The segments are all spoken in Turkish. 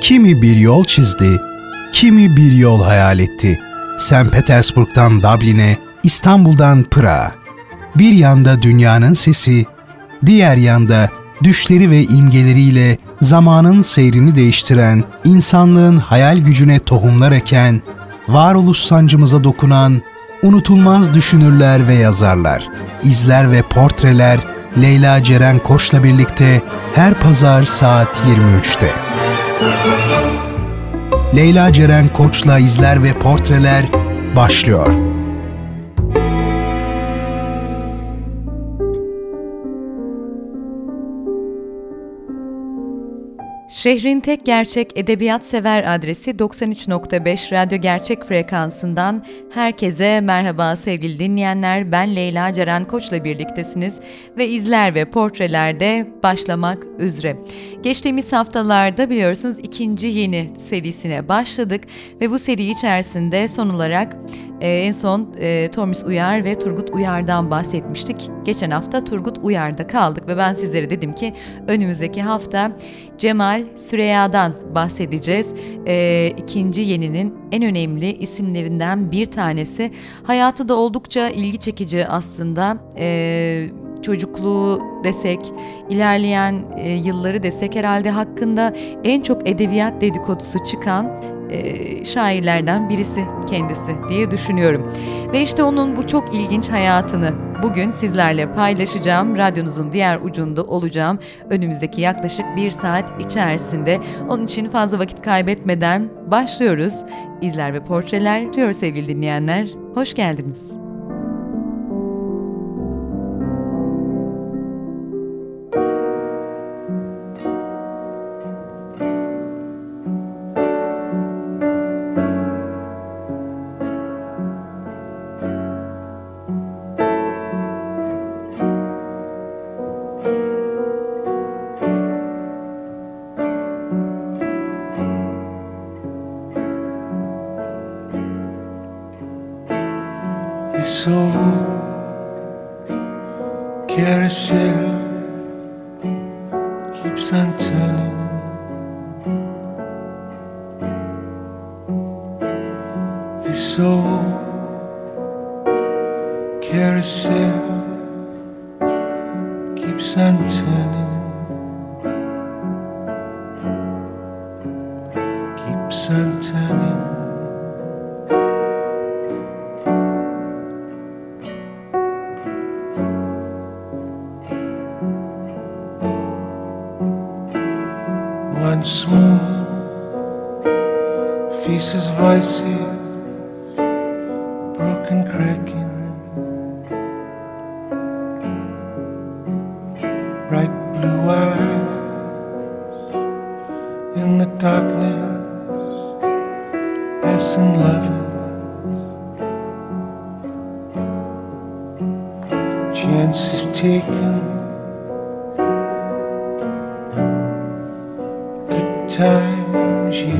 Kimi bir yol çizdi, kimi bir yol hayal etti. St. Petersburg'dan Dublin'e, İstanbul'dan Pırağa. Bir yanda dünyanın sesi, diğer yanda düşleri ve imgeleriyle zamanın seyrini değiştiren, insanlığın hayal gücüne tohumlar eken, varoluş sancımıza dokunan, unutulmaz düşünürler ve yazarlar, izler ve portreler Leyla Ceren Koç'la birlikte her pazar saat 23'te. Leyla Ceren Koç'la izler ve portreler başlıyor. Şehrin tek gerçek edebiyat sever adresi 93.5 Radyo Gerçek frekansından herkese merhaba sevgili dinleyenler. Ben Leyla Ceren Koç'la birliktesiniz ve izler ve portrelerde başlamak üzere. Geçtiğimiz haftalarda biliyorsunuz ikinci yeni serisine başladık ve bu seri içerisinde son olarak e, en son e, Tormis Uyar ve Turgut Uyar'dan bahsetmiştik. Geçen hafta Turgut Uyar'da kaldık ve ben sizlere dedim ki önümüzdeki hafta Cemal Süreyya'dan bahsedeceğiz. E, ikinci yeninin en önemli isimlerinden bir tanesi. Hayatı da oldukça ilgi çekici aslında. E, çocukluğu desek, ilerleyen e, yılları desek herhalde hakkında en çok edebiyat dedikodusu çıkan e, şairlerden birisi kendisi diye düşünüyorum. Ve işte onun bu çok ilginç hayatını bugün sizlerle paylaşacağım. Radyonuzun diğer ucunda olacağım. Önümüzdeki yaklaşık bir saat içerisinde. Onun için fazla vakit kaybetmeden başlıyoruz. İzler ve portreler diyor sevgili dinleyenler. Hoş geldiniz. times used,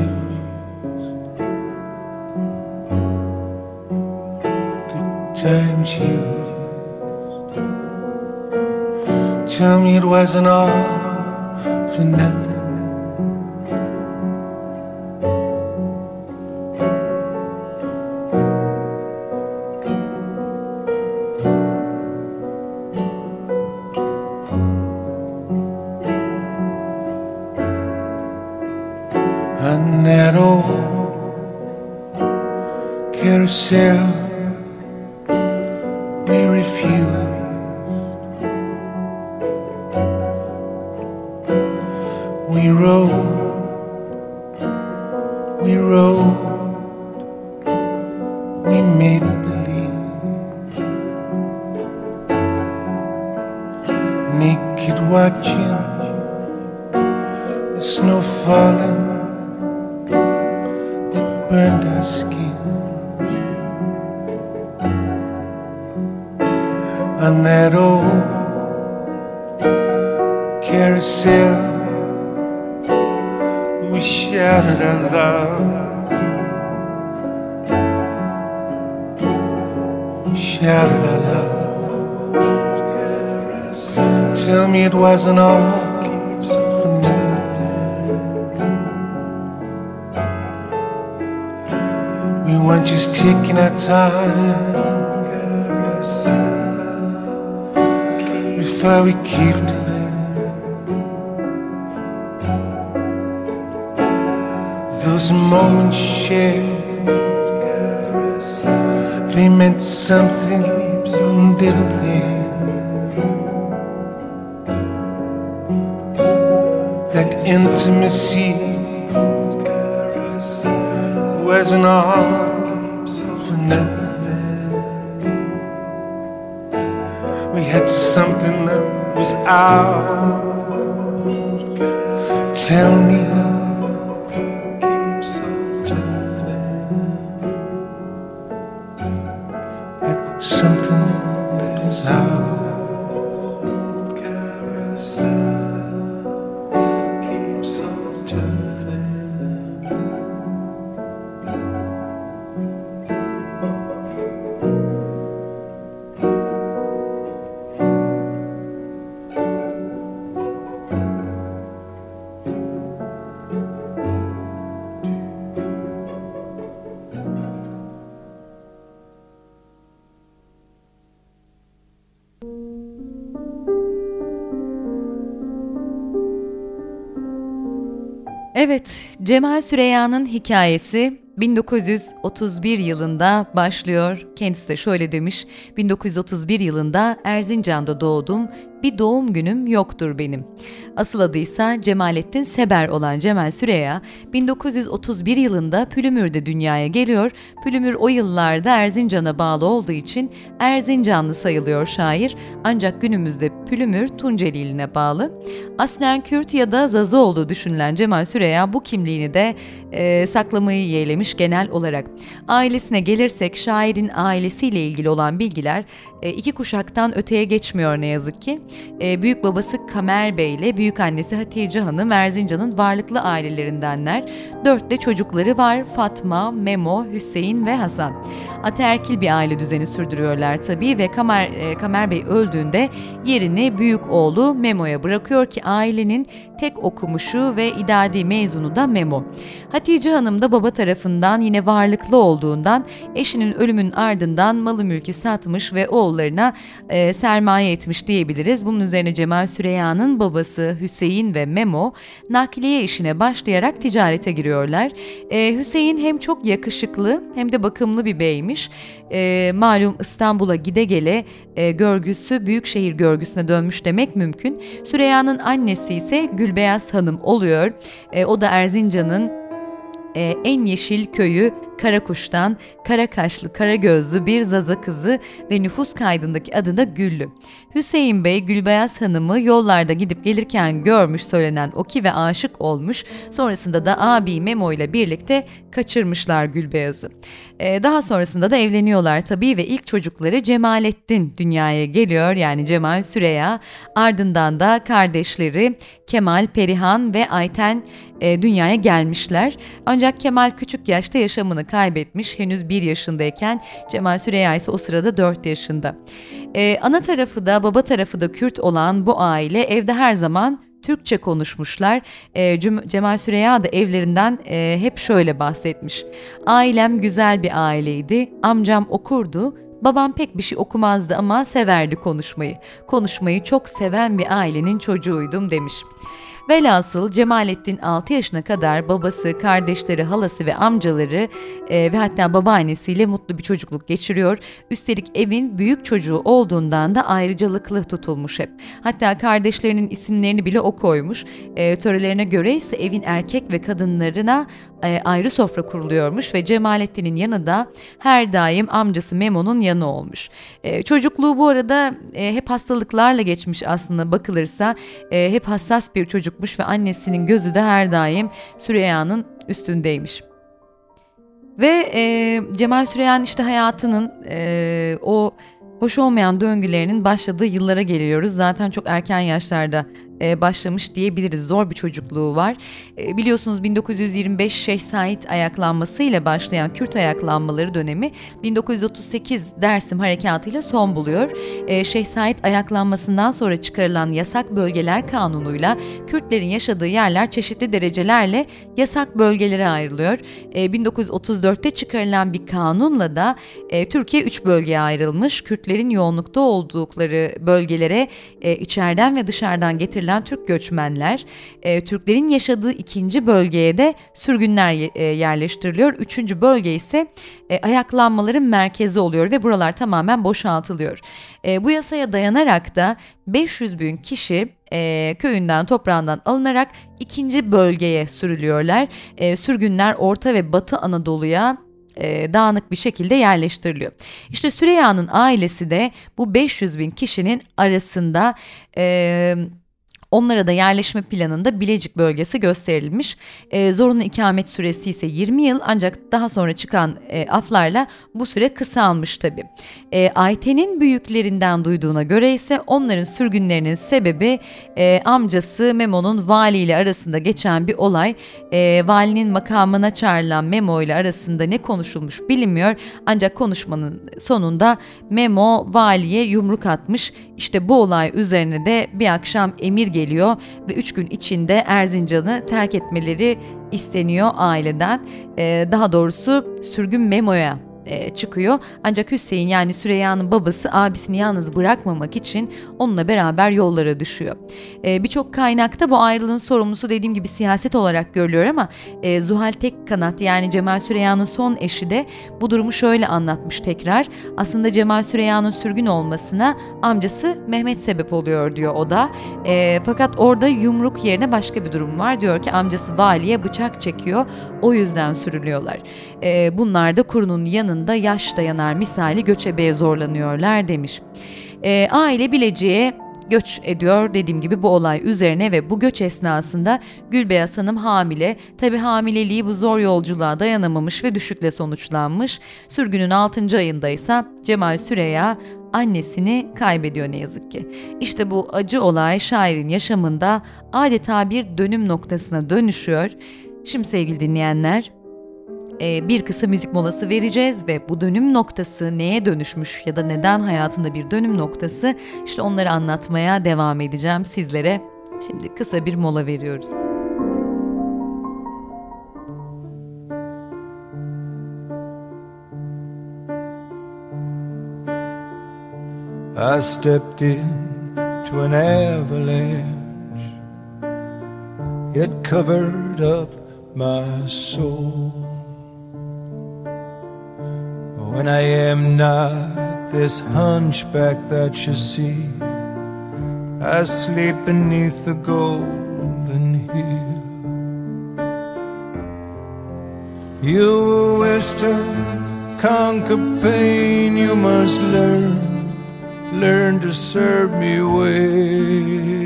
good times used. Tell me it wasn't all for nothing. Those moments shared, they meant something, didn't they? That intimacy wasn't all for nothing. We had something that was ours. Tell me. Cemal Süreyya'nın hikayesi 1931 yılında başlıyor. Kendisi de şöyle demiş. 1931 yılında Erzincan'da doğdum. Bir doğum günüm yoktur benim. Asıl adıysa Cemalettin Seber olan Cemal Süreya 1931 yılında Pülümür'de dünyaya geliyor. Pülümür o yıllarda Erzincan'a bağlı olduğu için Erzincanlı sayılıyor şair. Ancak günümüzde Pülümür Tunceli iline bağlı. Aslen Kürt ya da Zazı olduğu düşünülen Cemal Süreya bu kimliğini de e, saklamayı yeğlemiş genel olarak. Ailesine gelirsek şairin ailesiyle ilgili olan bilgiler e, iki kuşaktan öteye geçmiyor ne yazık ki. E, büyük babası Kamer Bey ile büyük annesi Hatice Hanım Erzincan'ın varlıklı ailelerindenler. Dört de çocukları var Fatma, Memo, Hüseyin ve Hasan. Ataerkil bir aile düzeni sürdürüyorlar tabii ve Kamer, e, Kamer Bey öldüğünde yerini büyük oğlu Memo'ya bırakıyor ki ailenin tek okumuşu ve idadi mezunu da Memo. Hatice Hanım da baba tarafından yine varlıklı olduğundan eşinin ölümün ardından malı mülkü satmış ve oğullarına e, sermaye etmiş diyebiliriz. Bunun üzerine Cemal Süreyya'nın babası Hüseyin ve Memo nakliye işine başlayarak ticarete giriyorlar. E, Hüseyin hem çok yakışıklı hem de bakımlı bir beymiş. E, malum İstanbul'a gide gele e, görgüsü büyük şehir görgüsüne dönmüş demek mümkün. Süreyya'nın annesi ise Gülbeyaz Hanım oluyor. E, o da Erzincan'ın e, en yeşil köyü Karakuş'tan kara kaşlı, kara gözlü bir zaza kızı ve nüfus kaydındaki adı da Güllü. Hüseyin Bey Gülbeyaz Hanım'ı yollarda gidip gelirken görmüş söylenen o ki ve aşık olmuş. Sonrasında da abi Memo ile birlikte kaçırmışlar Gülbeyaz'ı. Ee, daha sonrasında da evleniyorlar tabii ve ilk çocukları Cemalettin dünyaya geliyor yani Cemal Süreya. Ardından da kardeşleri Kemal, Perihan ve Ayten e, dünyaya gelmişler. Ancak Kemal küçük yaşta yaşamını kaybetmiş. Henüz bir yaşındayken Cemal Süreya ise o sırada 4 yaşında. Ee, ana tarafı da baba tarafı da Kürt olan bu aile evde her zaman Türkçe konuşmuşlar. E, Cemal Süreya da evlerinden e, hep şöyle bahsetmiş. Ailem güzel bir aileydi. Amcam okurdu. Babam pek bir şey okumazdı ama severdi konuşmayı. Konuşmayı çok seven bir ailenin çocuğuydum demiş. Velhasıl Cemalettin 6 yaşına kadar babası, kardeşleri, halası ve amcaları e, ve hatta babaannesiyle mutlu bir çocukluk geçiriyor. Üstelik evin büyük çocuğu olduğundan da ayrıcalıklı tutulmuş hep. Hatta kardeşlerinin isimlerini bile o koymuş. E, törelerine göre ise evin erkek ve kadınlarına e, ayrı sofra kuruluyormuş ve Cemalettin'in yanı da her daim amcası Memo'nun yanı olmuş. E, çocukluğu bu arada e, hep hastalıklarla geçmiş aslında bakılırsa. E, hep hassas bir çocukmuş ve annesinin gözü de her daim Süreyya'nın üstündeymiş. Ve e, Cemal Süreyya'nın işte hayatının e, o hoş olmayan döngülerinin başladığı yıllara geliyoruz. Zaten çok erken yaşlarda e, başlamış diyebiliriz. Zor bir çocukluğu var. E, biliyorsunuz 1925 Şeyh Said ayaklanmasıyla başlayan Kürt ayaklanmaları dönemi 1938 Dersim harekatıyla son buluyor. E, Şeyh Said ayaklanmasından sonra çıkarılan yasak bölgeler kanunuyla Kürtlerin yaşadığı yerler çeşitli derecelerle yasak bölgelere ayrılıyor. 1934'te çıkarılan bir kanunla da Türkiye 3 bölgeye ayrılmış. Kürtlerin yoğunlukta oldukları bölgelere içeriden ve dışarıdan getirilen Türk göçmenler, Türklerin yaşadığı ikinci bölgeye de sürgünler yerleştiriliyor. Üçüncü bölge ise ayaklanmaların merkezi oluyor ve buralar tamamen boşaltılıyor. Bu yasaya dayanarak da 500 bin kişi e, köyünden toprağından alınarak ikinci bölgeye sürülüyorlar. E, sürgünler Orta ve Batı Anadolu'ya e, dağınık bir şekilde yerleştiriliyor. İşte Süreyya'nın ailesi de bu 500 bin kişinin arasında e, Onlara da yerleşme planında Bilecik bölgesi gösterilmiş. E, zorunlu ikamet süresi ise 20 yıl ancak daha sonra çıkan e, aflarla bu süre kısalmış tabi. E, Ayten'in büyüklerinden duyduğuna göre ise onların sürgünlerinin sebebi e, amcası Memo'nun vali ile arasında geçen bir olay. E, valinin makamına çağrılan Memo ile arasında ne konuşulmuş bilinmiyor. Ancak konuşmanın sonunda Memo valiye yumruk atmış. İşte bu olay üzerine de bir akşam emir geliyor ve 3 gün içinde Erzincan'ı terk etmeleri isteniyor aileden. Ee, daha doğrusu sürgün memoya e, çıkıyor. Ancak Hüseyin yani Süreyya'nın babası abisini yalnız bırakmamak için onunla beraber yollara düşüyor. E, Birçok kaynakta bu ayrılığın sorumlusu dediğim gibi siyaset olarak görülüyor ama e, Zuhal Tekkanat yani Cemal Süreyya'nın son eşi de bu durumu şöyle anlatmış tekrar. Aslında Cemal Süreyya'nın sürgün olmasına amcası Mehmet sebep oluyor diyor o da. E, fakat orada yumruk yerine başka bir durum var. Diyor ki amcası valiye bıçak çekiyor o yüzden sürülüyorlar. E, bunlar da kurunun yanında yanında yaş dayanar misali göçebeye zorlanıyorlar demiş. E, aile Bilecik'e göç ediyor dediğim gibi bu olay üzerine ve bu göç esnasında Gülbeyaz Hanım hamile. Tabi hamileliği bu zor yolculuğa dayanamamış ve düşükle sonuçlanmış. Sürgünün 6. ayında ise Cemal Süreya annesini kaybediyor ne yazık ki. İşte bu acı olay şairin yaşamında adeta bir dönüm noktasına dönüşüyor. Şimdi sevgili dinleyenler bir kısa müzik molası vereceğiz ve bu dönüm noktası neye dönüşmüş ya da neden hayatında bir dönüm noktası işte onları anlatmaya devam edeceğim sizlere. Şimdi kısa bir mola veriyoruz. I stepped in to an avalanche. It covered up my soul. When I am not this hunchback that you see. I sleep beneath the golden hill. You wish to conquer pain, you must learn, learn to serve me well.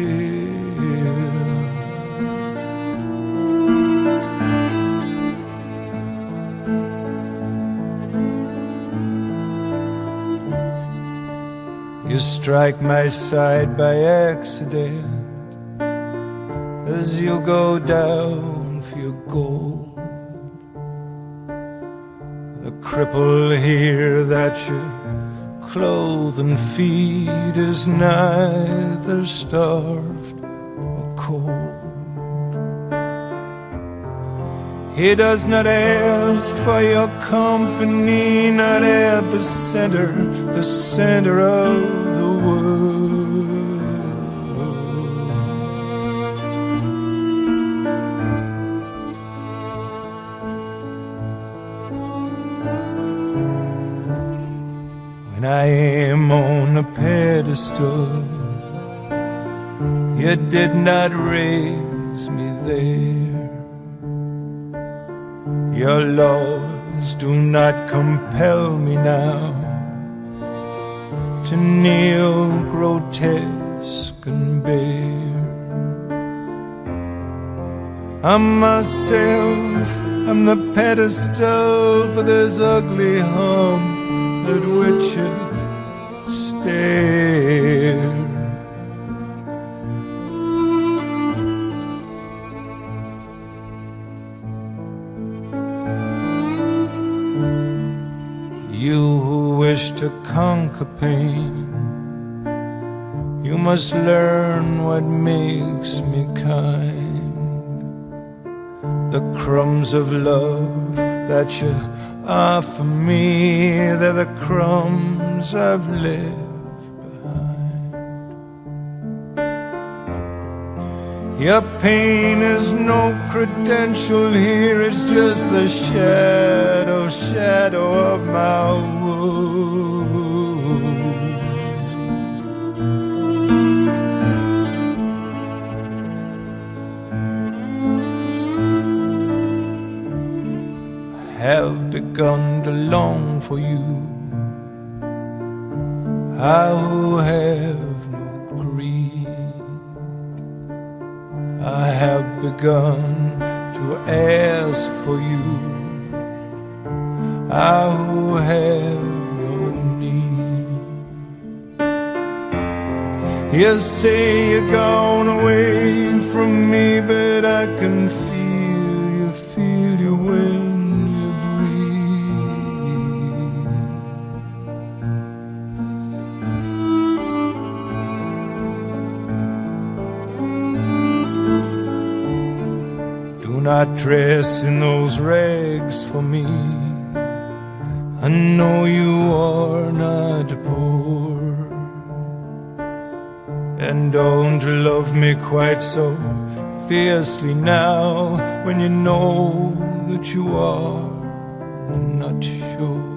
You strike my side by accident as you go down for your gold. The cripple here that you clothe and feed is neither starved He does not ask for your company, not at the center, the center of the world. When I am on a pedestal, you did not raise me there. Your laws do not compel me now to kneel grotesque and bare. I'm myself, I'm the pedestal for this ugly hump at which you stare. Conquer pain, you must learn what makes me kind. The crumbs of love that you offer me, they're the crumbs I've left behind. Your pain is no credential here, it's just the shadow, shadow of my wound. Begun to long for you. I who have no greed, I have begun to ask for you. I who have no need. You say you're gone away from me, but I can not dress in those rags for me. I know you are not poor. And don't love me quite so fiercely now when you know that you are not sure.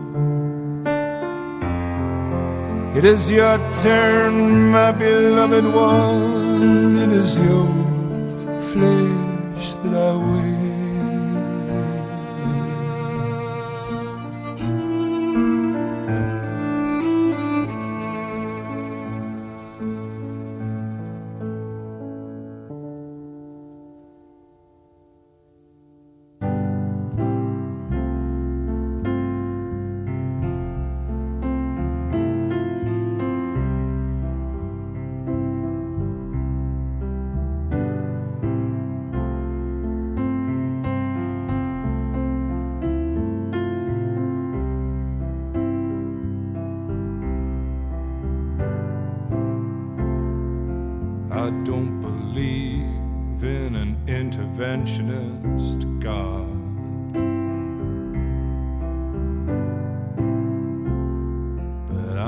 It is your turn, my beloved one. It is your flesh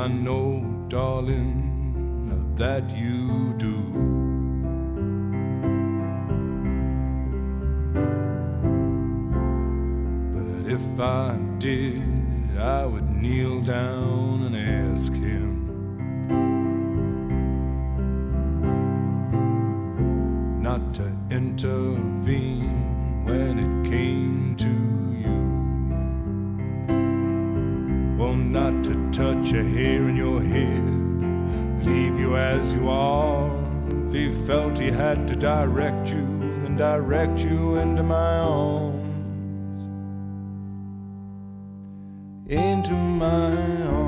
I know, darling, that you do. But if I did, I would kneel down and ask him. not to intervene touch a hair in your head, leave you as you are. If he felt he had to direct you, then direct you into my arms. Into my arms,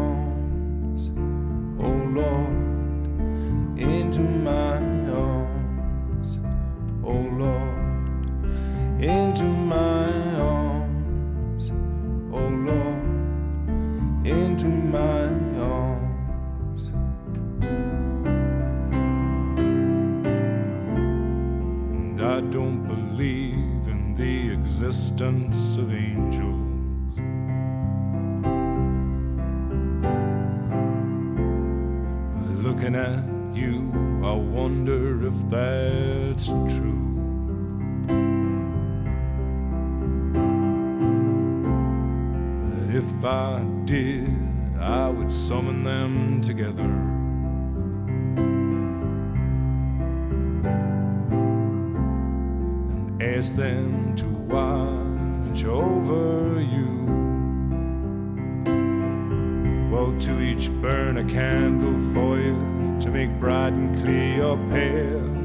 a candle for you to make bright and clear your path,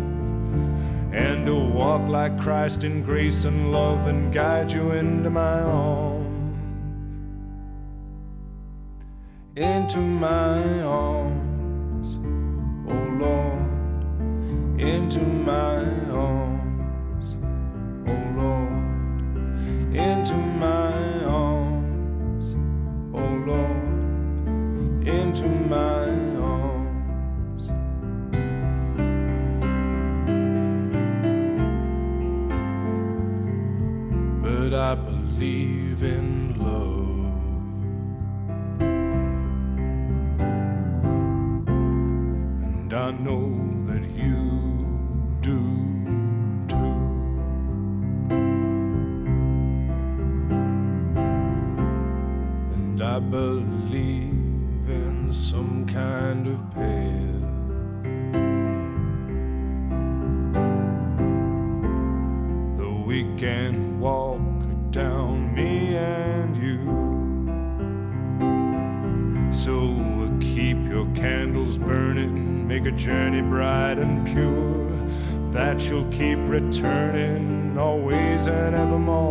and to walk like Christ in grace and love and guide you into my arms. Into my arms, oh Lord, into my and evermore.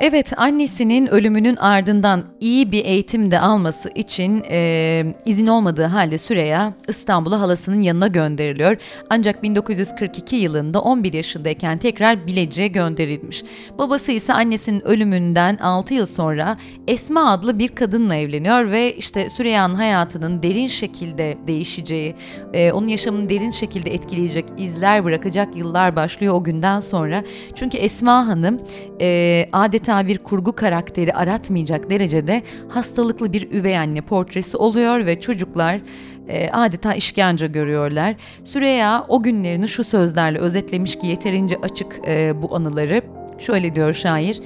Evet, annesinin ölümünün ardından iyi bir eğitim de alması için e, izin olmadığı halde Süreyya İstanbul'a halasının yanına gönderiliyor. Ancak 1942 yılında 11 yaşındayken tekrar Bilecik'e gönderilmiş. Babası ise annesinin ölümünden 6 yıl sonra Esma adlı bir kadınla evleniyor ve işte Süreyya'nın hayatının derin şekilde değişeceği, e, onun yaşamını derin şekilde etkileyecek izler bırakacak yıllar başlıyor o günden sonra. Çünkü Esma Hanım e, adeta bir kurgu karakteri aratmayacak derecede hastalıklı bir üvey anne portresi oluyor ve çocuklar e, adeta işkence görüyorlar. Süreyya o günlerini şu sözlerle özetlemiş ki yeterince açık e, bu anıları. Şöyle diyor şair.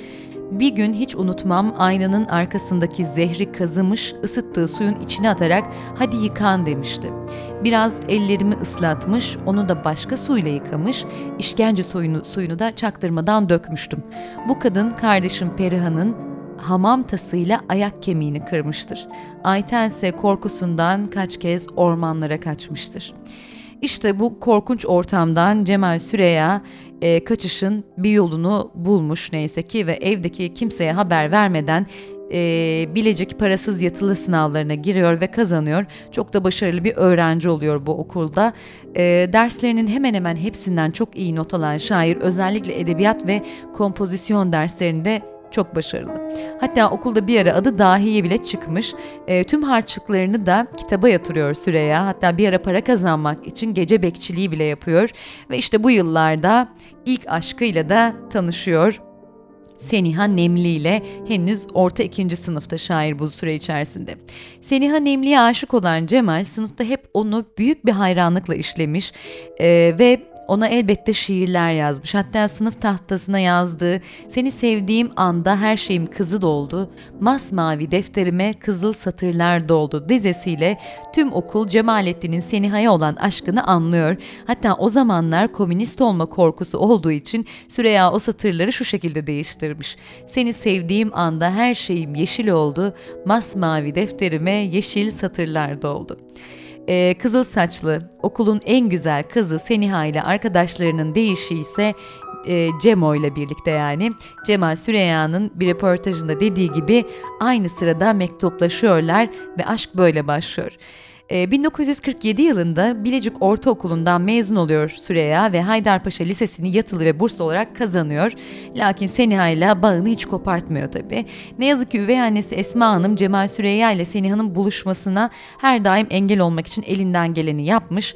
Bir gün hiç unutmam aynanın arkasındaki zehri kazımış, ısıttığı suyun içine atarak hadi yıkan demişti. Biraz ellerimi ıslatmış, onu da başka suyla yıkamış, işkence suyunu, suyunu da çaktırmadan dökmüştüm. Bu kadın kardeşim Perihan'ın hamam tasıyla ayak kemiğini kırmıştır. Ayten ise korkusundan kaç kez ormanlara kaçmıştır. İşte bu korkunç ortamdan Cemal Süreya e, kaçışın bir yolunu bulmuş neyse ki ve evdeki kimseye haber vermeden e, Bilecik parasız yatılı sınavlarına giriyor ve kazanıyor. Çok da başarılı bir öğrenci oluyor bu okulda. E, derslerinin hemen hemen hepsinden çok iyi not alan şair özellikle edebiyat ve kompozisyon derslerinde çok başarılı. Hatta okulda bir ara adı dahiye bile çıkmış. E, tüm harçlıklarını da kitaba yatırıyor Süreyya. Hatta bir ara para kazanmak için gece bekçiliği bile yapıyor. Ve işte bu yıllarda ilk aşkıyla da tanışıyor. Seniha Nemli ile henüz orta ikinci sınıfta şair bu süre içerisinde. Seniha Nemli'ye aşık olan Cemal sınıfta hep onu büyük bir hayranlıkla işlemiş e, ve ona elbette şiirler yazmış. Hatta sınıf tahtasına yazdığı Seni sevdiğim anda her şeyim kızı doldu. Masmavi defterime kızıl satırlar doldu dizesiyle tüm okul Cemalettin'in Seniha'ya olan aşkını anlıyor. Hatta o zamanlar komünist olma korkusu olduğu için Süreyya o satırları şu şekilde değiştirmiş. Seni sevdiğim anda her şeyim yeşil oldu. Masmavi defterime yeşil satırlar doldu e, kızıl saçlı, okulun en güzel kızı Seniha ile arkadaşlarının değişi ise e, Cemo ile birlikte yani. Cemal Süreyya'nın bir röportajında dediği gibi aynı sırada mektuplaşıyorlar ve aşk böyle başlıyor. 1947 yılında Bilecik Ortaokulu'ndan mezun oluyor Süreyya ve Haydarpaşa Lisesi'ni yatılı ve burslu olarak kazanıyor. Lakin Seniha ile bağını hiç kopartmıyor tabi. Ne yazık ki üvey annesi Esma Hanım Cemal Süreyya ile Seniha'nın buluşmasına her daim engel olmak için elinden geleni yapmış.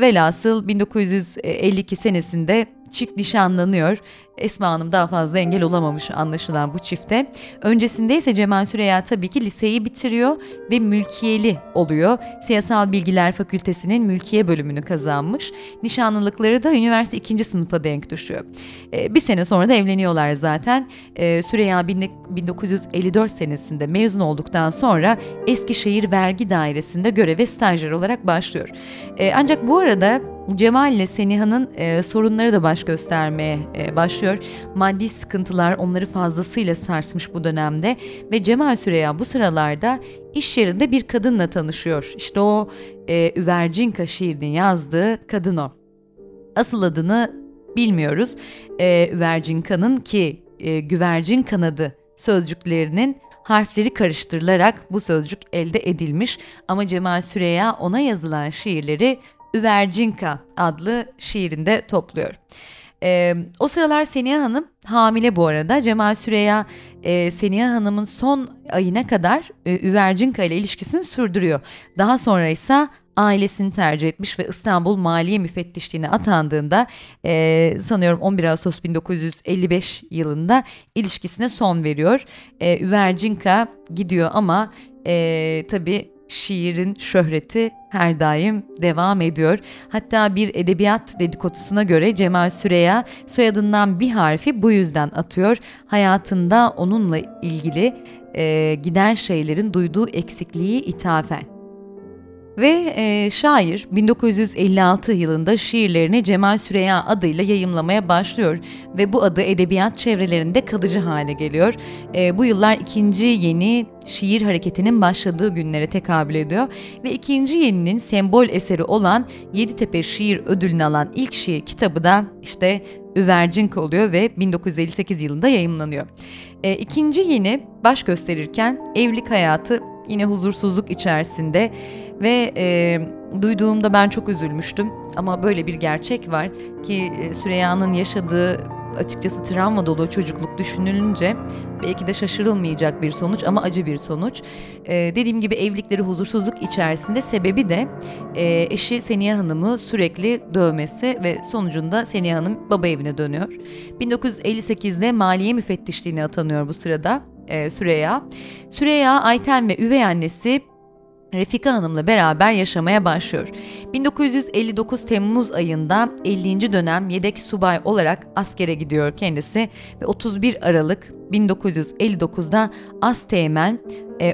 velhasıl 1952 senesinde çift nişanlanıyor. Esma Hanım daha fazla engel olamamış anlaşılan bu çifte. Öncesinde ise Cemal Süreya tabii ki liseyi bitiriyor ve mülkiyeli oluyor. Siyasal Bilgiler Fakültesinin mülkiye bölümünü kazanmış. Nişanlılıkları da üniversite ikinci sınıfa denk düşüyor. Ee, bir sene sonra da evleniyorlar zaten. Ee, Süreya 1954 senesinde mezun olduktan sonra Eskişehir Vergi Dairesi'nde göreve stajyer olarak başlıyor. Ee, ancak bu arada Cemal ile Seniha'nın e, sorunları da baş göstermeye e, başlıyor. Maddi sıkıntılar onları fazlasıyla sarsmış bu dönemde ve Cemal Süreya bu sıralarda iş yerinde bir kadınla tanışıyor. İşte o e, Üvercinka şiirini yazdığı kadın o. Asıl adını bilmiyoruz. E, Üvercinka'nın ki e, güvercin kanadı sözcüklerinin harfleri karıştırılarak bu sözcük elde edilmiş ama Cemal Süreya ona yazılan şiirleri Üvercinka adlı şiirinde topluyor. Ee, o sıralar Seniha Hanım hamile bu arada. Cemal Süreya e, Seniha Hanım'ın son ayına kadar e, Üvercinka ile ilişkisini sürdürüyor. Daha sonra ise ailesini tercih etmiş ve İstanbul Maliye Müfettişliğine atandığında e, sanıyorum 11 Ağustos 1955 yılında ilişkisine son veriyor. E, Üvercinka gidiyor ama e, tabii şiirin şöhreti her daim devam ediyor. Hatta bir edebiyat dedikodusuna göre Cemal Süreya soyadından bir harfi bu yüzden atıyor. Hayatında onunla ilgili e, giden şeylerin duyduğu eksikliği ithafen. Ve e, şair 1956 yılında şiirlerini Cemal Süreya adıyla yayımlamaya başlıyor ve bu adı edebiyat çevrelerinde kalıcı hale geliyor. E, bu yıllar ikinci yeni şiir hareketinin başladığı günlere tekabül ediyor ve ikinci yeninin sembol eseri olan Yeditepe Şiir Ödülünü alan ilk şiir kitabı da işte Üvercink oluyor ve 1958 yılında yayımlanıyor. E, ikinci yeni baş gösterirken evlilik hayatı yine huzursuzluk içerisinde ve e, duyduğumda ben çok üzülmüştüm. Ama böyle bir gerçek var ki e, Süreyya'nın yaşadığı açıkçası travma dolu çocukluk düşünülünce belki de şaşırılmayacak bir sonuç ama acı bir sonuç. Ee, dediğim gibi evlilikleri huzursuzluk içerisinde sebebi de e, eşi Seniha Hanım'ı sürekli dövmesi ve sonucunda Seniha Hanım baba evine dönüyor. 1958'de maliye müfettişliğine atanıyor bu sırada e, Süreyya. Süreyya, Ayten ve üvey annesi Refika Hanım'la beraber yaşamaya başlıyor. 1959 Temmuz ayında 50. dönem yedek subay olarak askere gidiyor kendisi ve 31 Aralık 1959'da as teğmen,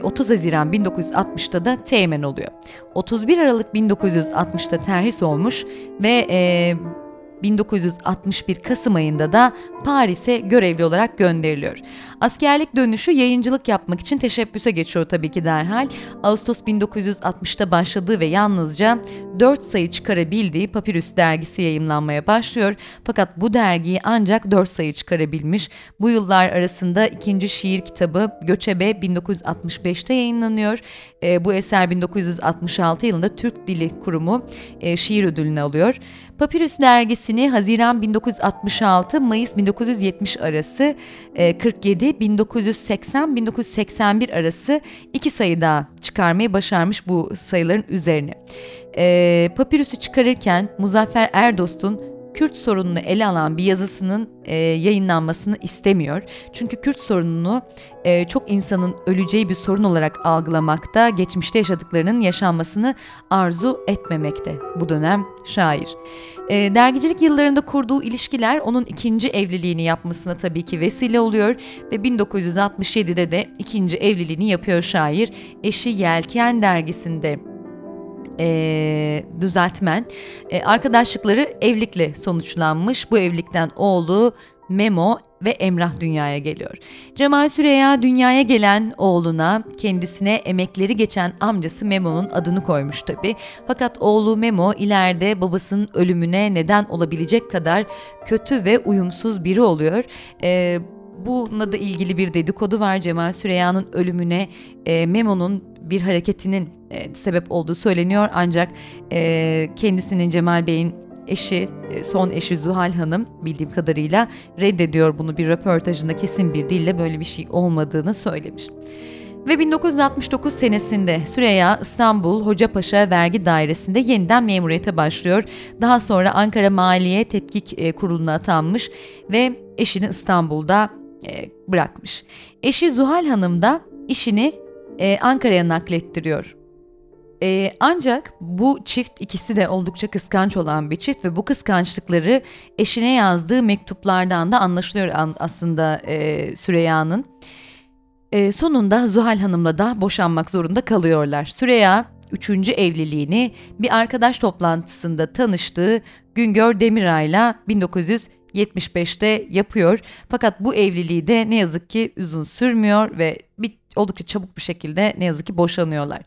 30 e, Haziran 1960'da da teğmen oluyor. 31 Aralık 1960'da terhis olmuş ve e, 1961 Kasım ayında da Paris'e görevli olarak gönderiliyor. Askerlik dönüşü yayıncılık yapmak için teşebbüse geçiyor tabii ki derhal. Ağustos 1960'ta başladığı ve yalnızca 4 sayı çıkarabildiği Papyrus dergisi yayımlanmaya başlıyor. Fakat bu dergiyi ancak 4 sayı çıkarabilmiş. Bu yıllar arasında ikinci şiir kitabı Göçebe 1965'te yayınlanıyor. E, bu eser 1966 yılında Türk Dili Kurumu e, şiir ödülünü alıyor. Papyrus dergisini Haziran 1966 Mayıs 1970 arası 47 1980-1981 arası iki sayıda çıkarmayı başarmış bu sayıların üzerine. E, Papyrus'u çıkarırken Muzaffer Erdost'un Kürt sorununu ele alan bir yazısının e, yayınlanmasını istemiyor. Çünkü Kürt sorununu e, çok insanın öleceği bir sorun olarak algılamakta, geçmişte yaşadıklarının yaşanmasını arzu etmemekte bu dönem şair. E, dergicilik yıllarında kurduğu ilişkiler onun ikinci evliliğini yapmasına tabii ki vesile oluyor ve 1967'de de ikinci evliliğini yapıyor şair. Eşi Yelken dergisinde e, düzeltmen. E, arkadaşlıkları evlilikle sonuçlanmış. Bu evlilikten oğlu Memo ve Emrah dünyaya geliyor. Cemal Süreya dünyaya gelen oğluna kendisine emekleri geçen amcası Memo'nun adını koymuş tabi. Fakat oğlu Memo ileride babasının ölümüne neden olabilecek kadar kötü ve uyumsuz biri oluyor. Ee, bununla da ilgili bir dedikodu var Cemal Süreya'nın ölümüne e, Memo'nun bir hareketinin e, sebep olduğu söyleniyor ancak e, kendisinin Cemal Bey'in eşi, e, son eşi Zuhal Hanım bildiğim kadarıyla reddediyor bunu bir röportajında kesin bir dille böyle bir şey olmadığını söylemiş. Ve 1969 senesinde Süreyya İstanbul Hocapaşa Vergi Dairesi'nde yeniden memuriyete başlıyor. Daha sonra Ankara Maliye Tetkik e, Kurulu'na atanmış ve eşini İstanbul'da e, bırakmış. Eşi Zuhal Hanım da işini Ankara'ya naklettiriyor. Ee, ancak bu çift ikisi de oldukça kıskanç olan bir çift ve bu kıskançlıkları eşine yazdığı mektuplardan da anlaşılıyor aslında e, Süreyya'nın. E, sonunda Zuhal Hanım'la da boşanmak zorunda kalıyorlar. Süreyya üçüncü evliliğini bir arkadaş toplantısında tanıştığı Güngör Demiray'la 1975'te yapıyor. Fakat bu evliliği de ne yazık ki uzun sürmüyor ve bir oldukça çabuk bir şekilde ne yazık ki boşanıyorlar.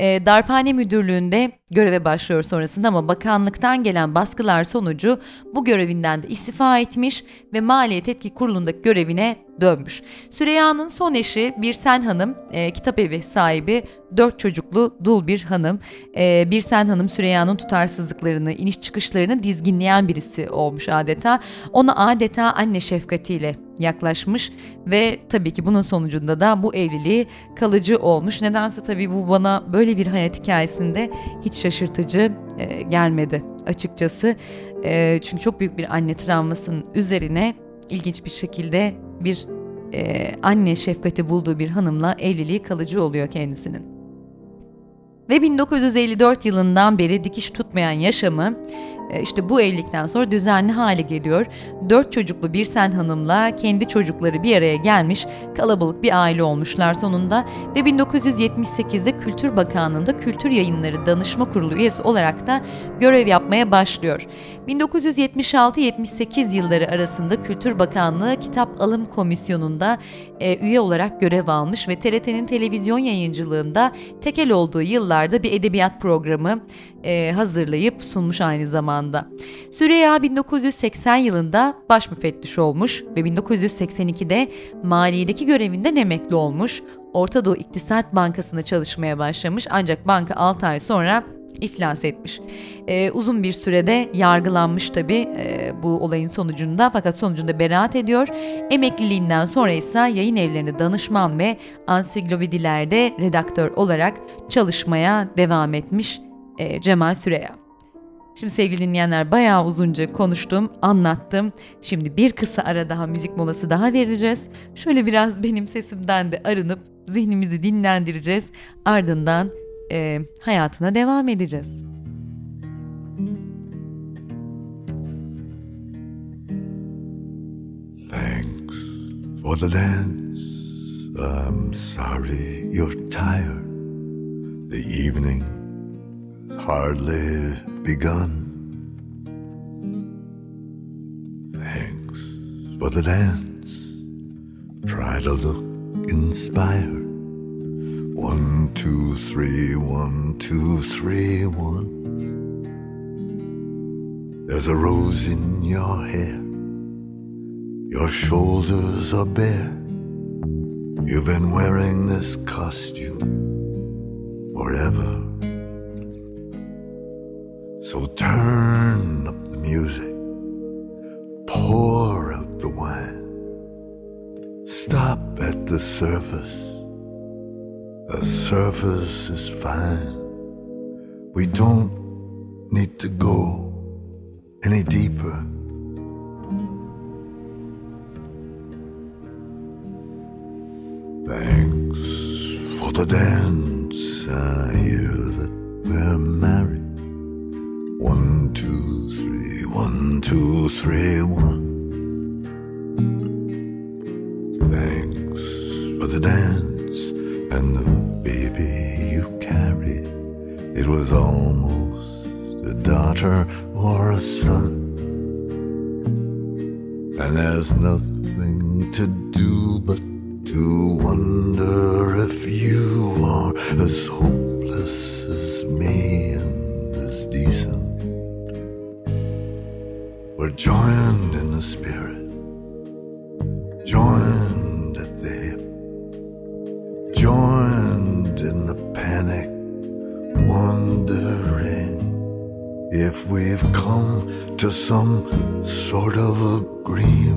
E, Darphane Müdürlüğü'nde göreve başlıyor sonrasında ama bakanlıktan gelen baskılar sonucu bu görevinden de istifa etmiş ve Maliye Tetkik Kurulu'ndaki görevine dönmüş. Süreyya'nın son eşi Birsen Hanım, e, kitap evi sahibi, dört çocuklu dul bir hanım. E, Birsen Hanım Süreyya'nın tutarsızlıklarını, iniş çıkışlarını dizginleyen birisi olmuş adeta. Ona adeta anne şefkatiyle yaklaşmış ve tabii ki bunun sonucunda da bu evliliği kalıcı olmuş. Nedense tabii bu bana böyle bir hayat hikayesinde hiç şaşırtıcı e, gelmedi açıkçası. E, çünkü çok büyük bir anne travmasının üzerine ilginç bir şekilde bir e, anne şefkati bulduğu bir hanımla evliliği kalıcı oluyor kendisinin. Ve 1954 yılından beri dikiş tutmayan yaşamı işte bu evlilikten sonra düzenli hale geliyor. Dört çocuklu bir sen hanımla kendi çocukları bir araya gelmiş kalabalık bir aile olmuşlar sonunda ve 1978'de Kültür Bakanlığı'nda Kültür Yayınları Danışma Kurulu üyesi olarak da görev yapmaya başlıyor. 1976-78 yılları arasında Kültür Bakanlığı Kitap Alım Komisyonu'nda e, üye olarak görev almış ve TRT'nin televizyon yayıncılığında tekel olduğu yıllarda bir edebiyat programı e, hazırlayıp sunmuş aynı zamanda. Süreyya 1980 yılında baş müfettiş olmuş ve 1982'de maliyedeki görevinden emekli olmuş. Orta Doğu İktisat Bankası'nda çalışmaya başlamış ancak banka 6 ay sonra iflas etmiş. Ee, uzun bir sürede yargılanmış tabi e, bu olayın sonucunda fakat sonucunda beraat ediyor. Emekliliğinden sonra ise yayın evlerinde danışman ve ansiklopedilerde redaktör olarak çalışmaya devam etmiş e, Cemal Süreya. Şimdi sevgili dinleyenler bayağı uzunca konuştum, anlattım. Şimdi bir kısa ara daha müzik molası daha vereceğiz. Şöyle biraz benim sesimden de arınıp zihnimizi dinlendireceğiz. Ardından e, hayatına devam edeceğiz. Thanks for the dance. I'm sorry you're tired. The evening has hardly begun. Thanks for the dance. Try to look inspired. One, two, three, one, two, three, one. There's a rose in your hair. Your shoulders are bare. You've been wearing this costume forever. So turn up the music, pour out the wine, stop at the surface. The surface is fine. We don't need to go any deeper. Thanks for the dance. I hear that we're married. One, two, three, one, two, three, one. Thanks for the dance and the baby you carried. It was almost a daughter or a son. And there's nothing to do but to wonder if you are as hopeless as me joined in the spirit, joined at the hip, joined in the panic, wondering if we've come to some sort of agreement.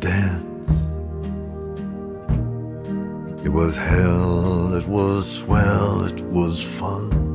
Dance. It was hell, it was swell, it was fun.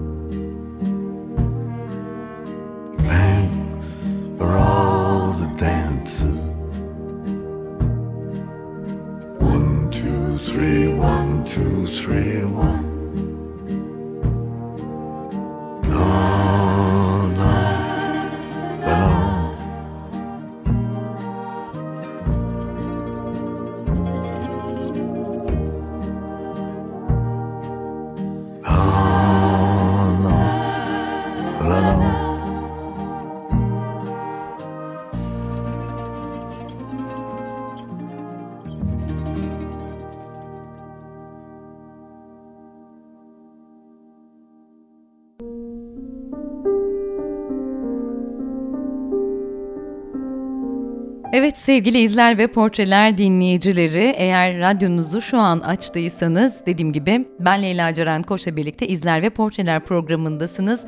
Evet sevgili izler ve portreler dinleyicileri eğer radyonuzu şu an açtıysanız dediğim gibi ben Leyla Ceren Koç'la birlikte izler ve portreler programındasınız.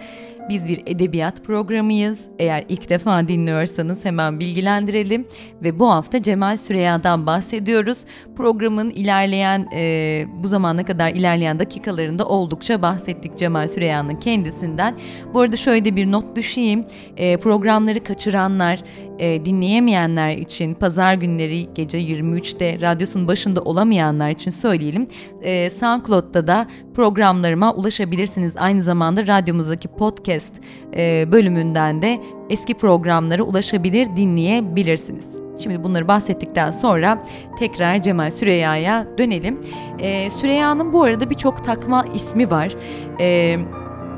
Biz bir edebiyat programıyız. Eğer ilk defa dinliyorsanız hemen bilgilendirelim. Ve bu hafta Cemal Süreyya'dan bahsediyoruz. Programın ilerleyen, e, bu zamana kadar ilerleyen dakikalarında oldukça bahsettik Cemal Süreyya'nın kendisinden. Bu arada şöyle bir not düşeyim. E, programları kaçıranlar, e, dinleyemeyenler için pazar günleri gece 23'te radyosunun başında olamayanlar için söyleyelim. E, SoundCloud'da da programlarıma ulaşabilirsiniz. Aynı zamanda radyomuzdaki podcast e, bölümünden de eski programlara ulaşabilir, dinleyebilirsiniz. Şimdi bunları bahsettikten sonra tekrar Cemal Süreyya'ya dönelim. E, Süreyya'nın bu arada birçok takma ismi var. E,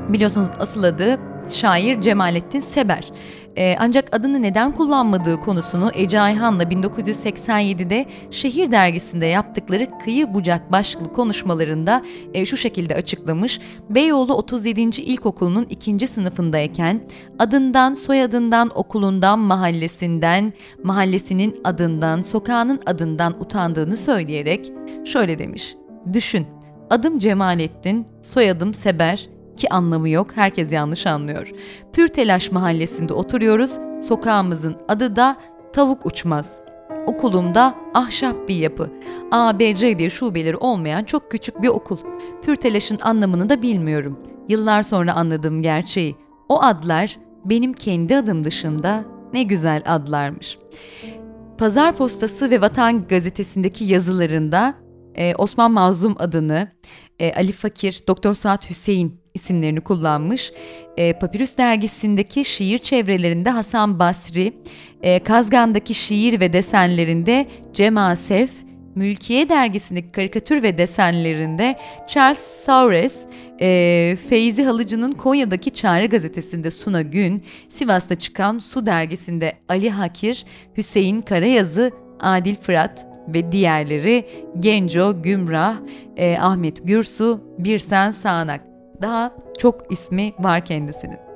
biliyorsunuz asıl adı şair Cemalettin Seber. Ee, ancak adını neden kullanmadığı konusunu Ece Ayhan'la 1987'de Şehir Dergisi'nde yaptıkları Kıyı Bucak başlıklı konuşmalarında e, şu şekilde açıklamış. Beyoğlu 37. İlkokulu'nun ikinci sınıfındayken adından, soyadından, okulundan, mahallesinden, mahallesinin adından, sokağının adından utandığını söyleyerek şöyle demiş. Düşün, adım Cemalettin, soyadım Seber, ki anlamı yok. Herkes yanlış anlıyor. Pürtelaş mahallesinde oturuyoruz. Sokağımızın adı da Tavuk Uçmaz. Okulumda ahşap bir yapı. A, B, C diye şubeleri olmayan çok küçük bir okul. Pürtelaş'ın anlamını da bilmiyorum. Yıllar sonra anladığım gerçeği. O adlar benim kendi adım dışında ne güzel adlarmış. Pazar Postası ve Vatan Gazetesi'ndeki yazılarında e, Osman Mazlum adını, e, Ali Fakir, Doktor Saat Hüseyin isimlerini kullanmış. E, Papyrus dergisindeki şiir çevrelerinde Hasan Basri, e, Kazgan'daki şiir ve desenlerinde Cem Asef, Mülkiye dergisindeki karikatür ve desenlerinde Charles Saures, e, Feyzi Halıcı'nın Konya'daki Çağrı gazetesinde Suna Gün, Sivas'ta çıkan Su dergisinde Ali Hakir, Hüseyin Karayazı, Adil Fırat ve diğerleri Genco, Gümrah, e, Ahmet Gürsu, Birsen Sağanak. Daha çok ismi var kendisinin.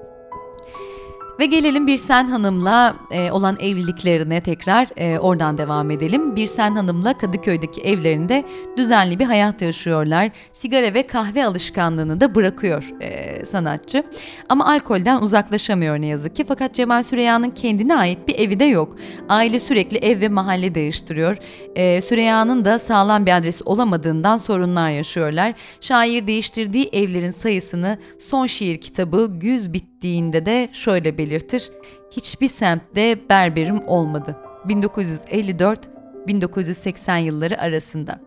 Ve gelelim Birsen Hanım'la e, olan evliliklerine tekrar e, oradan devam edelim. Birsen Hanım'la Kadıköy'deki evlerinde düzenli bir hayat yaşıyorlar. Sigara ve kahve alışkanlığını da bırakıyor e, sanatçı. Ama alkolden uzaklaşamıyor ne yazık ki. Fakat Cemal Süreyya'nın kendine ait bir evi de yok. Aile sürekli ev ve mahalle değiştiriyor. E, Süreyya'nın da sağlam bir adresi olamadığından sorunlar yaşıyorlar. Şair değiştirdiği evlerin sayısını son şiir kitabı Güz Bittiğinde de şöyle belirtir. Hiçbir semtte berberim olmadı. 1954-1980 yılları arasında.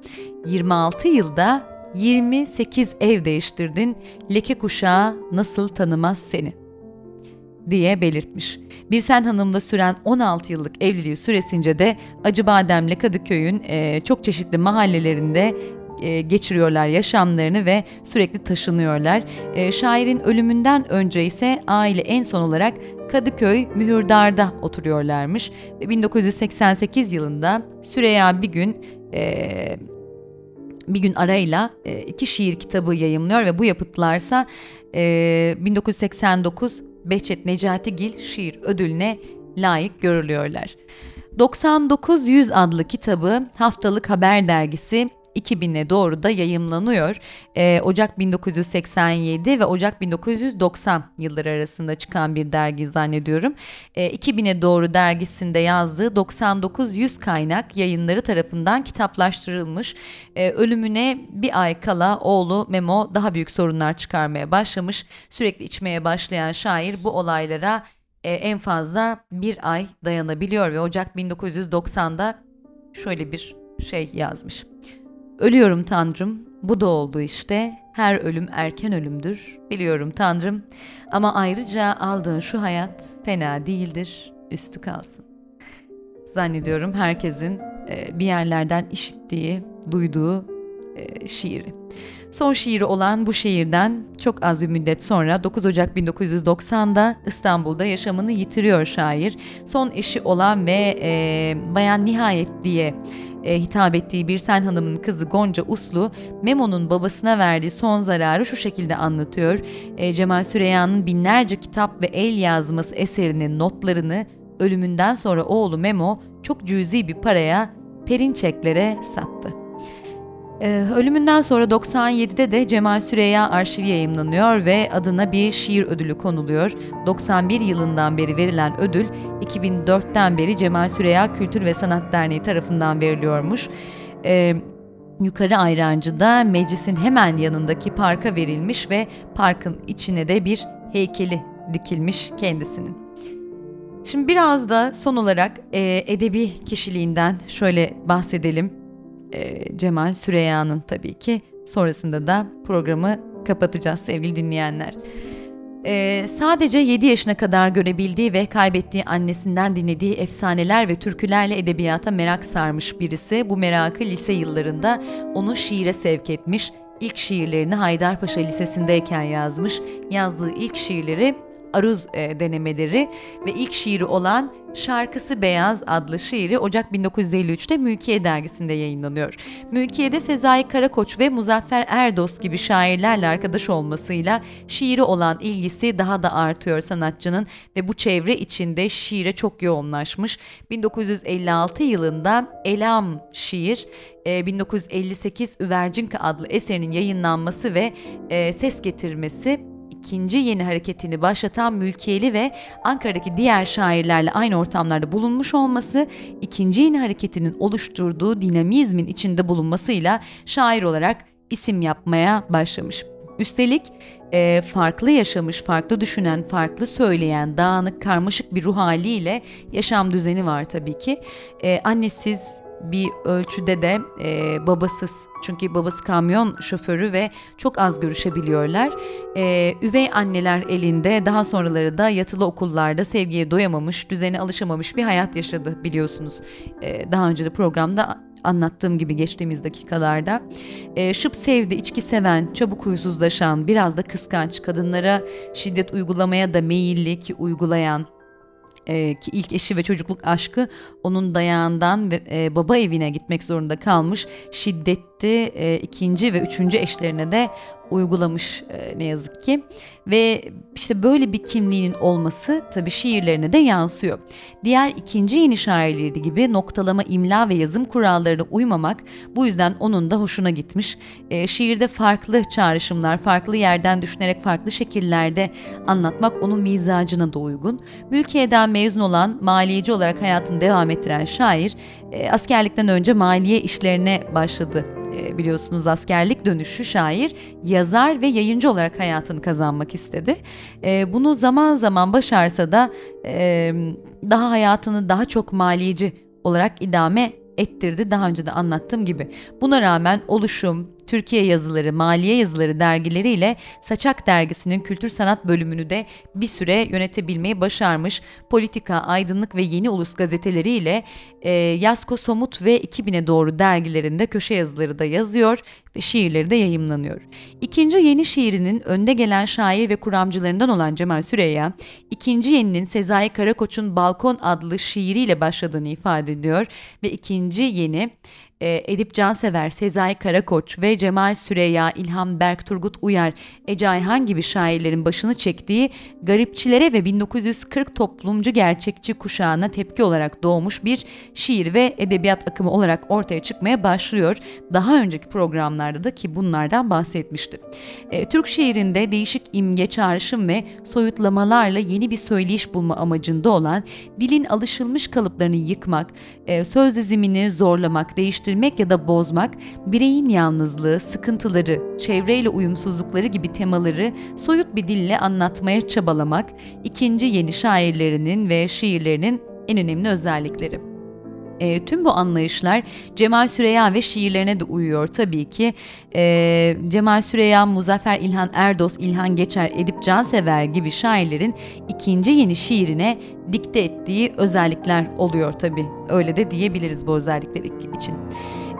26 yılda 28 ev değiştirdin. Leke kuşağı nasıl tanımaz seni? diye belirtmiş. Birsen Hanım'la süren 16 yıllık evliliği süresince de Acıbadem'le Kadıköy'ün e, çok çeşitli mahallelerinde e, geçiriyorlar yaşamlarını ve sürekli taşınıyorlar. E, şairin ölümünden önce ise aile en son olarak Kadıköy Mühürdar'da oturuyorlarmış. Ve 1988 yılında Süreyya bir gün e, bir gün arayla iki şiir kitabı yayımlıyor ve bu yapıtlarsa e, 1989 Behçet Necatigil şiir ödülüne layık görülüyorlar. 99 100 adlı kitabı Haftalık Haber Dergisi 2000'e doğru da yayımlanıyor. Ee, Ocak 1987 ve Ocak 1990 yılları arasında çıkan bir dergi zannediyorum. Ee, 2000'e doğru dergisinde yazdığı 99 yüz kaynak yayınları tarafından kitaplaştırılmış. Ee, ölümüne bir ay kala oğlu Memo daha büyük sorunlar çıkarmaya başlamış. Sürekli içmeye başlayan şair bu olaylara e, en fazla bir ay dayanabiliyor ve Ocak 1990'da şöyle bir şey yazmış. Ölüyorum Tanrım, bu da oldu işte. Her ölüm erken ölümdür, biliyorum Tanrım. Ama ayrıca aldığın şu hayat fena değildir, üstü kalsın. Zannediyorum herkesin e, bir yerlerden işittiği, duyduğu e, şiiri. Son şiiri olan bu şiirden çok az bir müddet sonra 9 Ocak 1990'da İstanbul'da yaşamını yitiriyor şair. Son eşi olan ve e, Bayan Nihayet diye e, hitap ettiği bir sen hanımın kızı Gonca Uslu, Memo'nun babasına verdiği son zararı şu şekilde anlatıyor. E, Cemal Süreyya'nın binlerce kitap ve el yazması eserinin notlarını ölümünden sonra oğlu Memo çok cüzi bir paraya Perinçeklere sattı. Ee, ölümünden sonra 97'de de Cemal Süreyya arşivi yayımlanıyor ve adına bir şiir ödülü konuluyor. 91 yılından beri verilen ödül 2004'ten beri Cemal Süreyya Kültür ve Sanat Derneği tarafından veriliyormuş. Ee, Yukarı Ayrancı'da meclisin hemen yanındaki parka verilmiş ve parkın içine de bir heykeli dikilmiş kendisinin. Şimdi biraz da son olarak e, edebi kişiliğinden şöyle bahsedelim e, Cemal Süreyya'nın tabii ki. Sonrasında da programı kapatacağız sevgili dinleyenler. Ee, sadece 7 yaşına kadar görebildiği ve kaybettiği annesinden dinlediği efsaneler ve türkülerle edebiyata merak sarmış birisi. Bu merakı lise yıllarında onu şiire sevk etmiş. İlk şiirlerini Haydarpaşa Lisesi'ndeyken yazmış. Yazdığı ilk şiirleri aruz e, denemeleri ve ilk şiiri olan Şarkısı Beyaz adlı şiiri Ocak 1953'te Mülkiye dergisinde yayınlanıyor. Mülkiye'de Sezai Karakoç ve Muzaffer Erdos gibi şairlerle arkadaş olmasıyla şiiri olan ilgisi daha da artıyor sanatçının ve bu çevre içinde şiire çok yoğunlaşmış. 1956 yılında Elam şiir 1958 e, Üvercinka adlı eserinin yayınlanması ve e, ses getirmesi ikinci yeni hareketini başlatan Mülkiyeli ve Ankara'daki diğer şairlerle aynı ortamlarda bulunmuş olması, ikinci yeni hareketinin oluşturduğu dinamizmin içinde bulunmasıyla şair olarak isim yapmaya başlamış. Üstelik e, farklı yaşamış, farklı düşünen, farklı söyleyen, dağınık, karmaşık bir ruh haliyle yaşam düzeni var tabii ki. E, annesiz, bir ölçüde de e, babasız çünkü babası kamyon şoförü ve çok az görüşebiliyorlar. E, üvey anneler elinde daha sonraları da yatılı okullarda sevgiye doyamamış, düzene alışamamış bir hayat yaşadı biliyorsunuz. E, daha önce de programda anlattığım gibi geçtiğimiz dakikalarda. E, şıp sevdi, içki seven, çabuk huysuzlaşan, biraz da kıskanç, kadınlara şiddet uygulamaya da meyilli ki uygulayan, e, ki ilk eşi ve çocukluk aşkı onun dayağından ve e, baba evine gitmek zorunda kalmış. Şiddetli e, ikinci ve üçüncü eşlerine de uygulamış e, ne yazık ki. Ve işte böyle bir kimliğinin olması tabii şiirlerine de yansıyor. Diğer ikinci yeni şairleri gibi noktalama, imla ve yazım kurallarına uymamak bu yüzden onun da hoşuna gitmiş. E, şiirde farklı çağrışımlar, farklı yerden düşünerek farklı şekillerde anlatmak onun mizacına da uygun. Mülkiye'den mezun olan maliyeci olarak hayatını devam ettiren şair e, askerlikten önce maliye işlerine başladı e, biliyorsunuz askerlik dönüşü şair, yazar ve yayıncı olarak hayatını kazanmak istedi. E, bunu zaman zaman başarsa da e, daha hayatını daha çok maliyeci olarak idame ettirdi daha önce de anlattığım gibi. Buna rağmen oluşum, Türkiye yazıları, Maliye yazıları dergileriyle Saçak dergisinin kültür sanat bölümünü de bir süre yönetebilmeyi başarmış. Politika, Aydınlık ve Yeni Ulus gazeteleriyle e, Yasko Somut ve 2000'e doğru dergilerinde köşe yazıları da yazıyor ve şiirleri de yayımlanıyor. İkinci yeni şiirinin önde gelen şair ve kuramcılarından olan Cemal Süreyya, ikinci yeninin Sezai Karakoç'un Balkon adlı şiiriyle başladığını ifade ediyor ve ikinci yeni e, Edip Cansever, Sezai Karakoç ve Cemal Süreya, İlham Berk, Turgut Uyar, Ece Ayhan gibi şairlerin başını çektiği garipçilere ve 1940 toplumcu gerçekçi kuşağına tepki olarak doğmuş bir şiir ve edebiyat akımı olarak ortaya çıkmaya başlıyor. Daha önceki programlarda da ki bunlardan bahsetmiştim. E, Türk şiirinde değişik imge, çağrışım ve soyutlamalarla yeni bir söyleyiş bulma amacında olan dilin alışılmış kalıplarını yıkmak, e, söz dizimini zorlamak, değiştirmek ya da bozmak, bireyin yalnızlığı, sıkıntıları, çevreyle uyumsuzlukları gibi temaları soyut bir dille anlatmaya çabalamak, ikinci yeni şairlerinin ve şiirlerinin en önemli özellikleri. E, tüm bu anlayışlar Cemal Süreya ve şiirlerine de uyuyor tabii ki. E, Cemal Süreya, Muzaffer İlhan Erdos, İlhan Geçer, Edip Cansever gibi şairlerin ikinci yeni şiirine dikte ettiği özellikler oluyor tabii. Öyle de diyebiliriz bu özellikler için.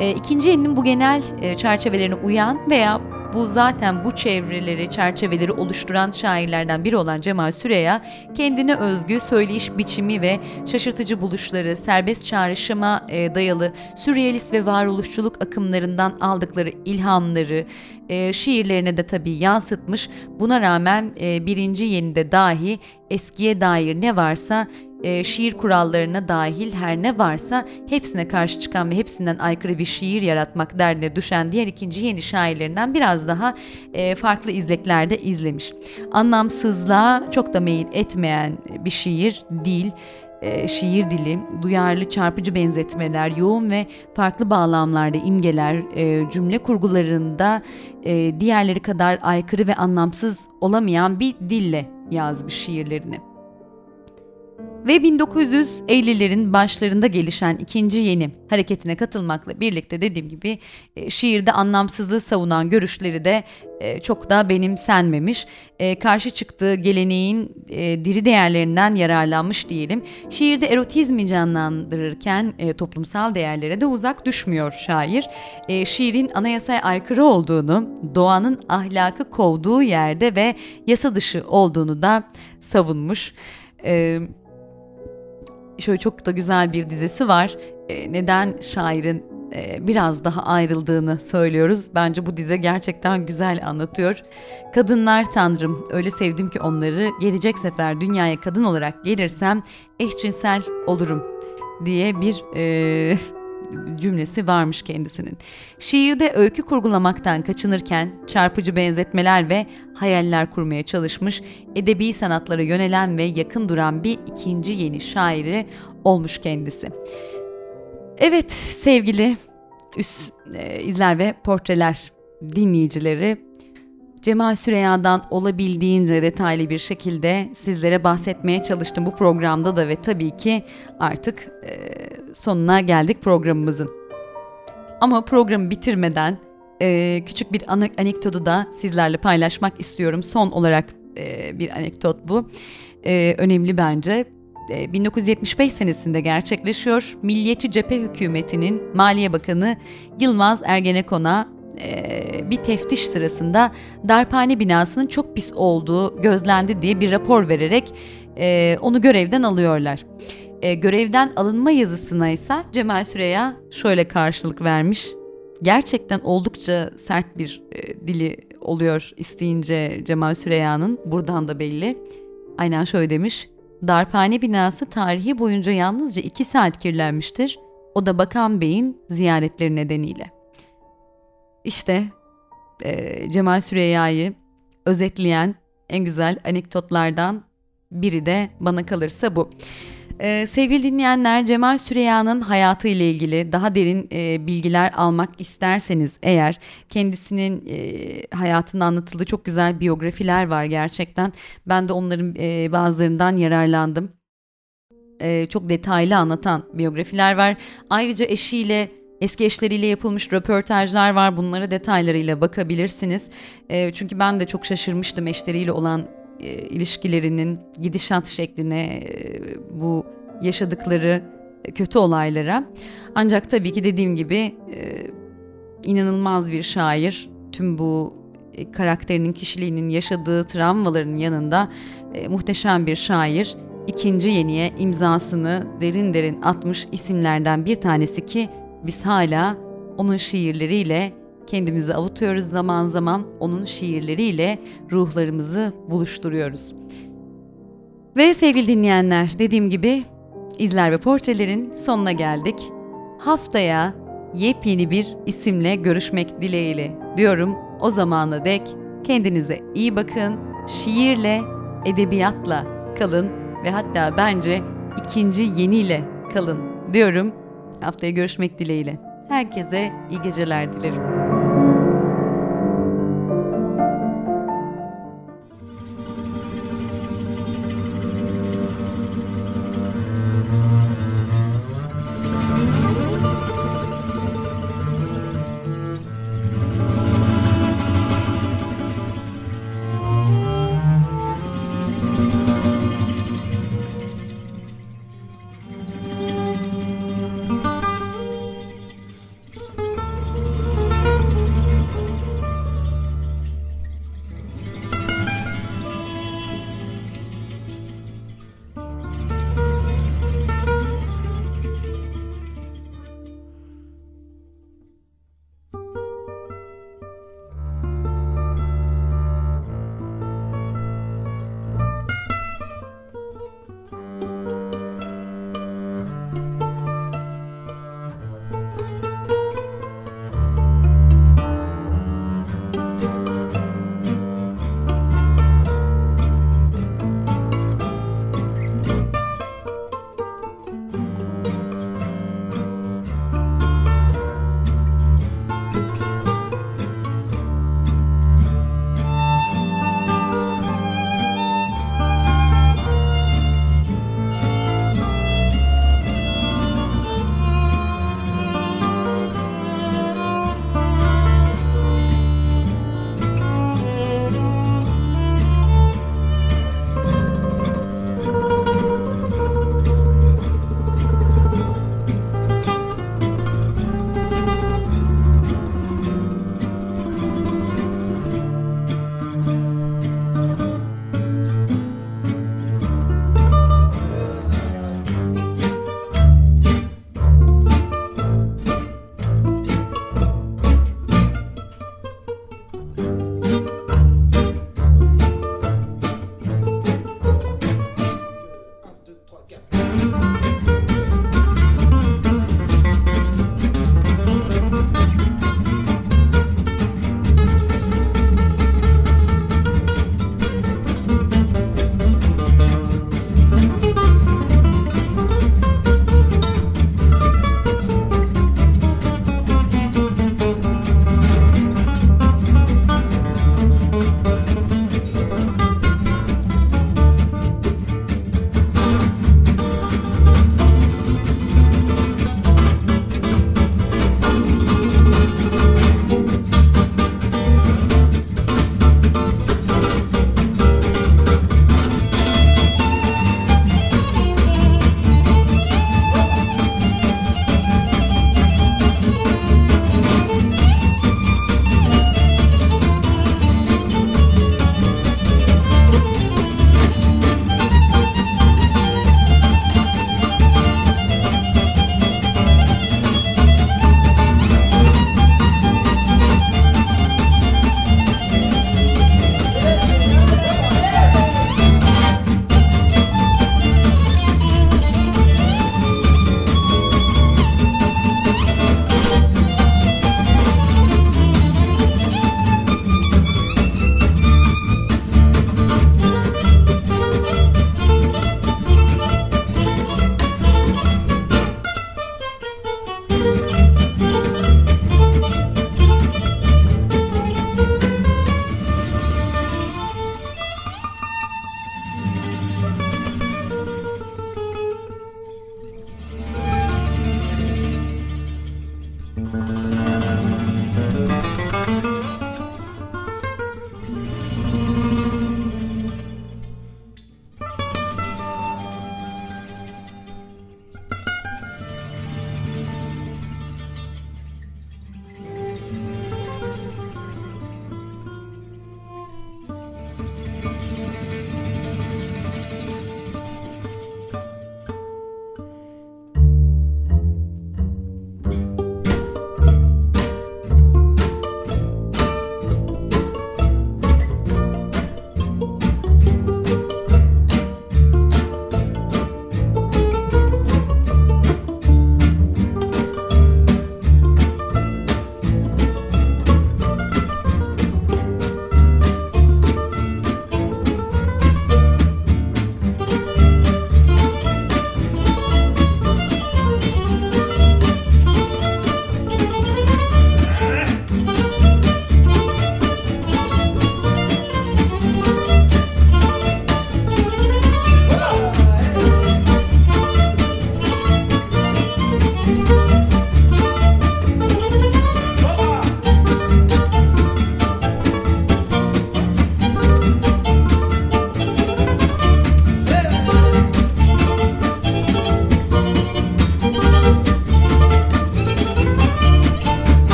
E, ikinci yeninin bu genel e, çerçevelerine uyan veya bu zaten bu çevreleri, çerçeveleri oluşturan şairlerden biri olan Cemal Süreya, kendine özgü söyleyiş biçimi ve şaşırtıcı buluşları, serbest çağrışıma e, dayalı sürrealist ve varoluşçuluk akımlarından aldıkları ilhamları e, şiirlerine de tabii yansıtmış. Buna rağmen e, birinci yenide dahi eskiye dair ne varsa e, şiir kurallarına dahil her ne varsa hepsine karşı çıkan ve hepsinden aykırı bir şiir yaratmak derdine düşen diğer ikinci yeni şairlerinden biraz daha e, farklı izleklerde izlemiş. Anlamsızlığa çok da meyil etmeyen bir şiir değil e, şiir dili, duyarlı çarpıcı benzetmeler, yoğun ve farklı bağlamlarda imgeler, e, cümle kurgularında e, diğerleri kadar aykırı ve anlamsız olamayan bir dille yazmış şiirlerini. Ve 1950'lerin başlarında gelişen ikinci yeni hareketine katılmakla birlikte dediğim gibi e, şiirde anlamsızlığı savunan görüşleri de e, çok da benimsenmemiş. E, karşı çıktığı geleneğin diri değerlerinden yararlanmış diyelim. Şiirde erotizmi canlandırırken toplumsal değerlere de uzak düşmüyor şair. Şiirin anayasaya aykırı olduğunu, doğanın ahlakı kovduğu yerde ve yasa dışı olduğunu da savunmuş. Evet şöyle çok da güzel bir dizesi var. E, neden şairin e, biraz daha ayrıldığını söylüyoruz. Bence bu dize gerçekten güzel anlatıyor. Kadınlar tanrım, öyle sevdim ki onları. Gelecek sefer dünyaya kadın olarak gelirsem eşcinsel olurum diye bir e, cümlesi varmış kendisinin. Şiirde öykü kurgulamaktan kaçınırken çarpıcı benzetmeler ve hayaller kurmaya çalışmış, edebi sanatlara yönelen ve yakın duran bir ikinci yeni şairi olmuş kendisi. Evet sevgili üst e, izler ve portreler dinleyicileri Cemal Süreya'dan olabildiğince detaylı bir şekilde sizlere bahsetmeye çalıştım bu programda da ve tabii ki artık e, sonuna geldik programımızın. Ama programı bitirmeden e, küçük bir anekdotu da sizlerle paylaşmak istiyorum. Son olarak e, bir anekdot bu. E, önemli bence. 1975 e, senesinde gerçekleşiyor. Milliyetçi Cephe Hükümeti'nin Maliye Bakanı Yılmaz Ergenekon'a e, bir teftiş sırasında darphane binasının çok pis olduğu gözlendi diye bir rapor vererek e, onu görevden alıyorlar. E, görevden alınma yazısına ise Cemal Süreya şöyle karşılık vermiş. Gerçekten oldukça sert bir e, dili oluyor isteyince Cemal Süreya'nın buradan da belli. Aynen şöyle demiş. Darphane binası tarihi boyunca yalnızca iki saat kirlenmiştir. O da Bakan Bey'in ziyaretleri nedeniyle. İşte e, Cemal Süreyya'yı özetleyen en güzel anekdotlardan biri de bana kalırsa bu. Ee, sevgili dinleyenler Cemal Süreyya'nın hayatı ile ilgili daha derin e, bilgiler almak isterseniz eğer kendisinin e, hayatında anlatıldığı çok güzel biyografiler var gerçekten. Ben de onların e, bazılarından yararlandım. E, çok detaylı anlatan biyografiler var. Ayrıca eşiyle Eski eşleriyle yapılmış röportajlar var. Bunlara detaylarıyla bakabilirsiniz. E, çünkü ben de çok şaşırmıştım eşleriyle olan e, ilişkilerinin gidişat şekline, e, bu yaşadıkları kötü olaylara. Ancak tabii ki dediğim gibi e, inanılmaz bir şair. Tüm bu e, karakterinin, kişiliğinin yaşadığı travmaların yanında e, muhteşem bir şair. İkinci yeniye imzasını derin derin atmış isimlerden bir tanesi ki biz hala onun şiirleriyle kendimizi avutuyoruz zaman zaman onun şiirleriyle ruhlarımızı buluşturuyoruz. Ve sevgili dinleyenler dediğim gibi izler ve portrelerin sonuna geldik. Haftaya yepyeni bir isimle görüşmek dileğiyle diyorum. O zamana dek kendinize iyi bakın, şiirle, edebiyatla kalın ve hatta bence ikinci yeniyle kalın diyorum. Haftaya görüşmek dileğiyle. Herkese iyi geceler dilerim.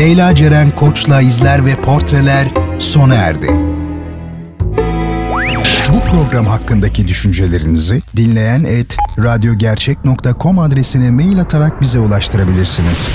Leyla Ceren Koç'la izler ve portreler sona erdi. Bu program hakkındaki düşüncelerinizi dinleyen et radyogercek.com adresine mail atarak bize ulaştırabilirsiniz.